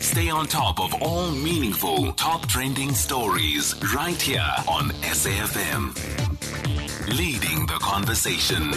Stay on top of all meaningful, top trending stories right here on SAFM. Leading the conversation.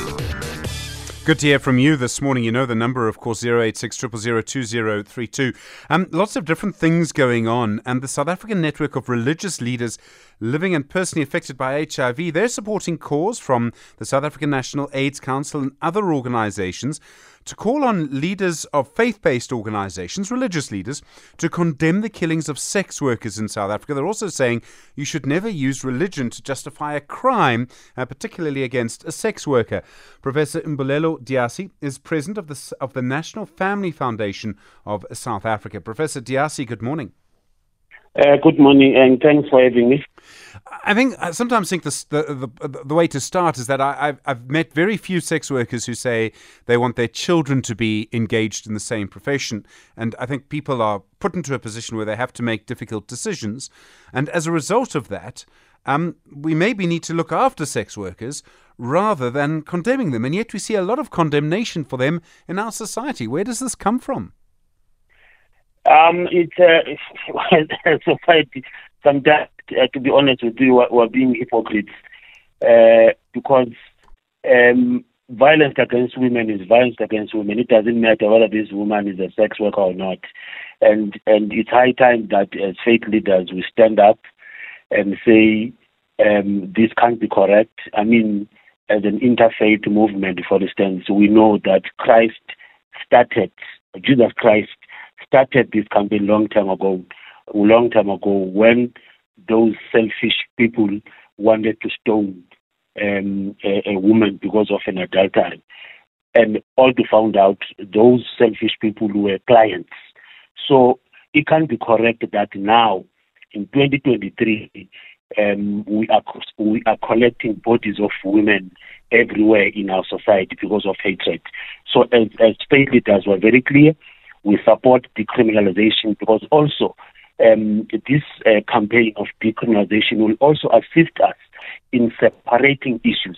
Good to hear from you this morning. You know the number, of course, 086 2032. Um, lots of different things going on. And the South African Network of Religious Leaders Living and Personally Affected by HIV, they're supporting calls from the South African National AIDS Council and other organizations to call on leaders of faith based organizations, religious leaders, to condemn the killings of sex workers in South Africa. They're also saying you should never use religion to justify a crime, uh, particularly against a sex worker. Professor Mbulelo Dyasi is president of the, of the National Family Foundation of South Africa. Professor Dyasi, good morning. Uh, good morning, and thanks for having me. I think I sometimes think the, the the way to start is that I, have I've met very few sex workers who say they want their children to be engaged in the same profession, and I think people are put into a position where they have to make difficult decisions, and as a result of that, um, we maybe need to look after sex workers rather than condemning them, and yet we see a lot of condemnation for them in our society. Where does this come from? Um, it's uh, society. Sometimes, uh, to be honest with you, we're, being hypocrites uh, because um, violence against women is violence against women. It doesn't matter whether this woman is a sex worker or not, and and it's high time that as faith leaders we stand up and say um, this can't be correct. I mean, as an interfaith movement, for instance, we know that Christ started, Jesus Christ started this campaign long time ago, long time ago when those selfish people wanted to stone um, a, a, woman because of an adultery. And all to found out those selfish people were clients. So it can't be correct that now in 2023 um, we are we are collecting bodies of women everywhere in our society because of hatred. So as, as faith leaders were very clear, we support decriminalization because also um, this uh, campaign of decriminalization will also assist us in separating issues.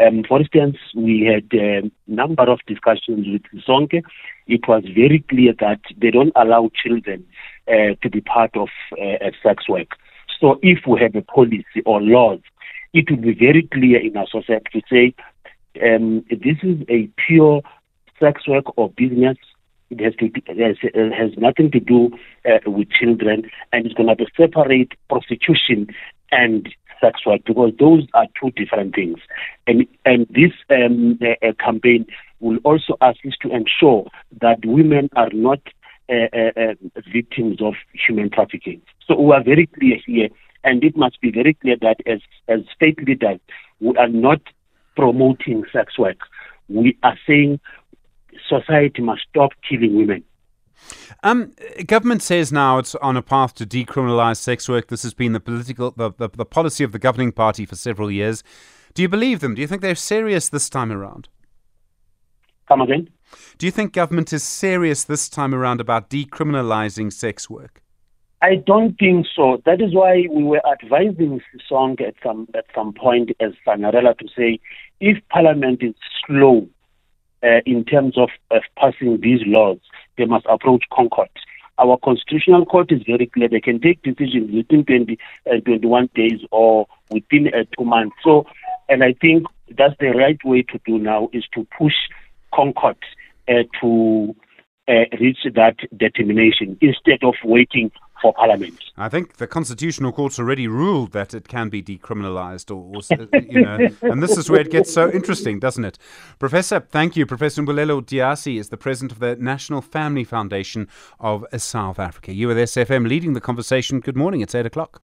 Um, for instance, we had a number of discussions with Sisonke. It was very clear that they don't allow children uh, to be part of uh, sex work. So if we have a policy or laws, it will be very clear in our society to say um, this is a pure sex work or business it has, to, has, has nothing to do uh, with children, and it's going to be separate prostitution and sex work because those are two different things. And and this um, uh, campaign will also assist to ensure that women are not uh, uh, uh, victims of human trafficking. So we are very clear here, and it must be very clear that as as state leaders, we are not promoting sex work. We are saying society must stop killing women. Um, government says now it's on a path to decriminalise sex work. This has been the political, the, the, the policy of the governing party for several years. Do you believe them? Do you think they're serious this time around? Come again? Do you think government is serious this time around about decriminalising sex work? I don't think so. That is why we were advising Song at some at some point as SANERELA to say if Parliament is slow uh, in terms of, of passing these laws, they must approach ConCourt. Our constitutional court is very clear. They can take decisions within 20, uh, 21 days or within uh, two months. So, and I think that's the right way to do now is to push ConCourt uh, to uh, reach that determination instead of waiting for Parliament. I think the Constitutional Court's already ruled that it can be decriminalised, or, or, you know, and this is where it gets so interesting, doesn't it? Professor, thank you. Professor Mbulelo Dyasi is the president of the National Family Foundation of South Africa. You with SAFM leading the conversation. Good morning. It's eight o'clock.